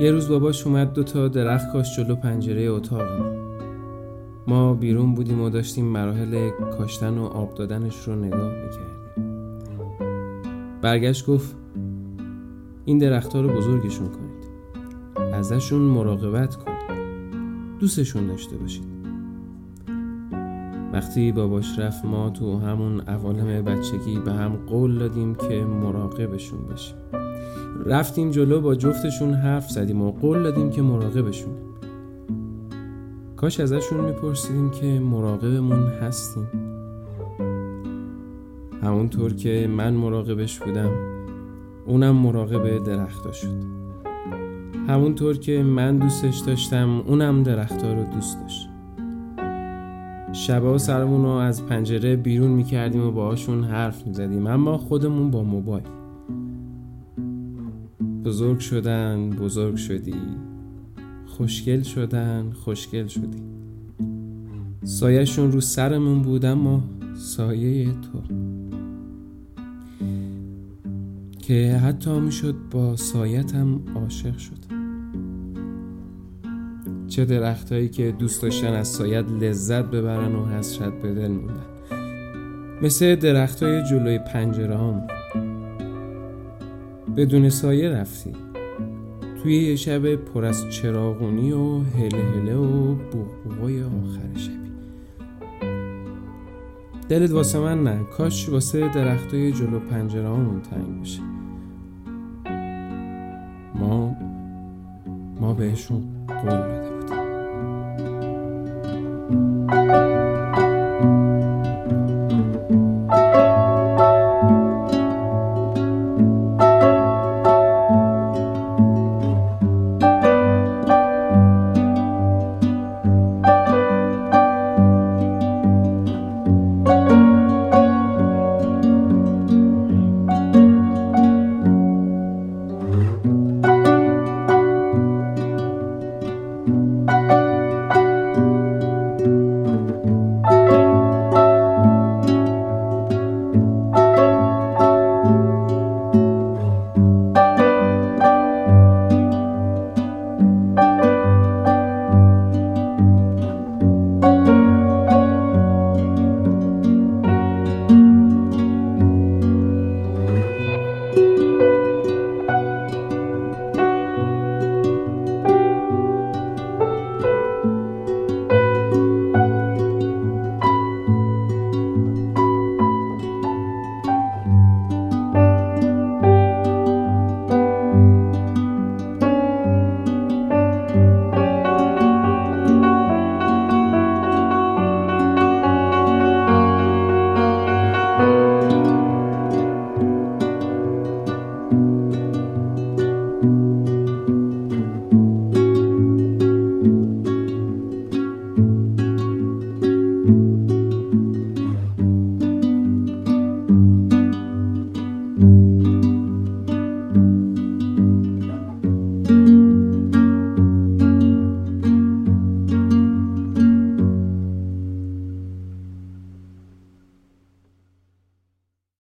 یه روز باباش اومد دو تا درخت کاش جلو پنجره اتاق ما. بیرون بودیم و داشتیم مراحل کاشتن و آب دادنش رو نگاه می‌کردیم. برگشت گفت این درختها رو بزرگشون کنید. ازشون مراقبت کنید. دوستشون داشته باشید. وقتی باباش رفت ما تو همون عوالم بچگی به هم قول دادیم که مراقبشون باشیم رفتیم جلو با جفتشون حرف زدیم و قول دادیم که مراقبشون. کاش ازشون میپرسیدیم که مراقبمون هستیم. همونطور که من مراقبش بودم اونم مراقب درختا شد. همونطور که من دوستش داشتم اونم درختا رو دوست داشت. شبا سرمون رو از پنجره بیرون می‌کردیم و باهاشون حرف می‌زدیم اما خودمون با موبایل. بزرگ شدن بزرگ شدی. خوشگل شدن خوشگل شدی. سایهشون رو سرمون بود اما سایه تو. که حتی می‌شد با سایتم عاشق شد. چه درختهایی که دوست داشتن از سایت لذت ببرن و حسرت به دل موندن. مثل درختهای جلوی پنجره هم بدون سایه رفتی. توی یه شب پر از چراغونی و هله هله و بوقوقای آخر شبی. دلت واسه من نه. کاش واسه درختای جلو پنجره همون تنگ بشه ما ما بهشون قول بده